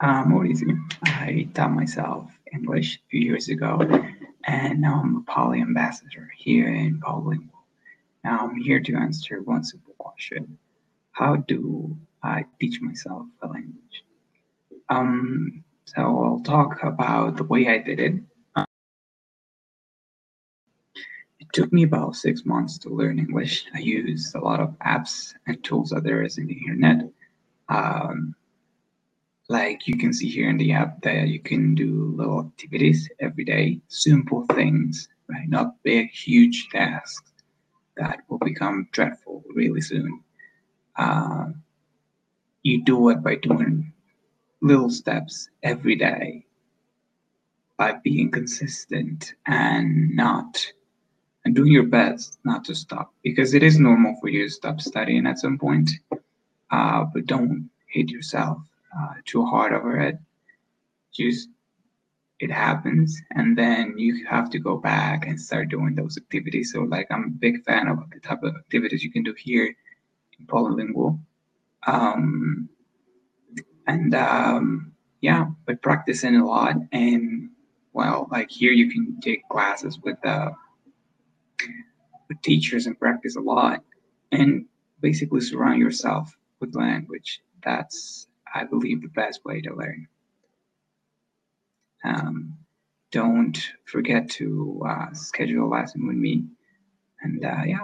Uh, Mauricio, I taught myself English a few years ago, and now I'm a Poly ambassador here in Polylingual. Now I'm here to answer one simple question: How do I teach myself a language? Um, so I'll talk about the way I did it. Uh, it took me about six months to learn English. I used a lot of apps and tools that there is in the internet. Um, like you can see here in the app that you can do little activities every day, simple things, right? Not big, huge tasks that will become dreadful really soon. Uh, you do it by doing little steps every day, by being consistent and not and doing your best not to stop because it is normal for you to stop studying at some point, uh, but don't hate yourself uh, too hard over it. Just it happens, and then you have to go back and start doing those activities. So, like, I'm a big fan of the type of activities you can do here in Polylingual. Um, and um, yeah, but practicing a lot, and well, like here you can take classes with uh, with teachers and practice a lot, and basically surround yourself with language. That's I believe, the best way to learn. Um, don't forget to uh, schedule a lesson with me. And uh, yeah,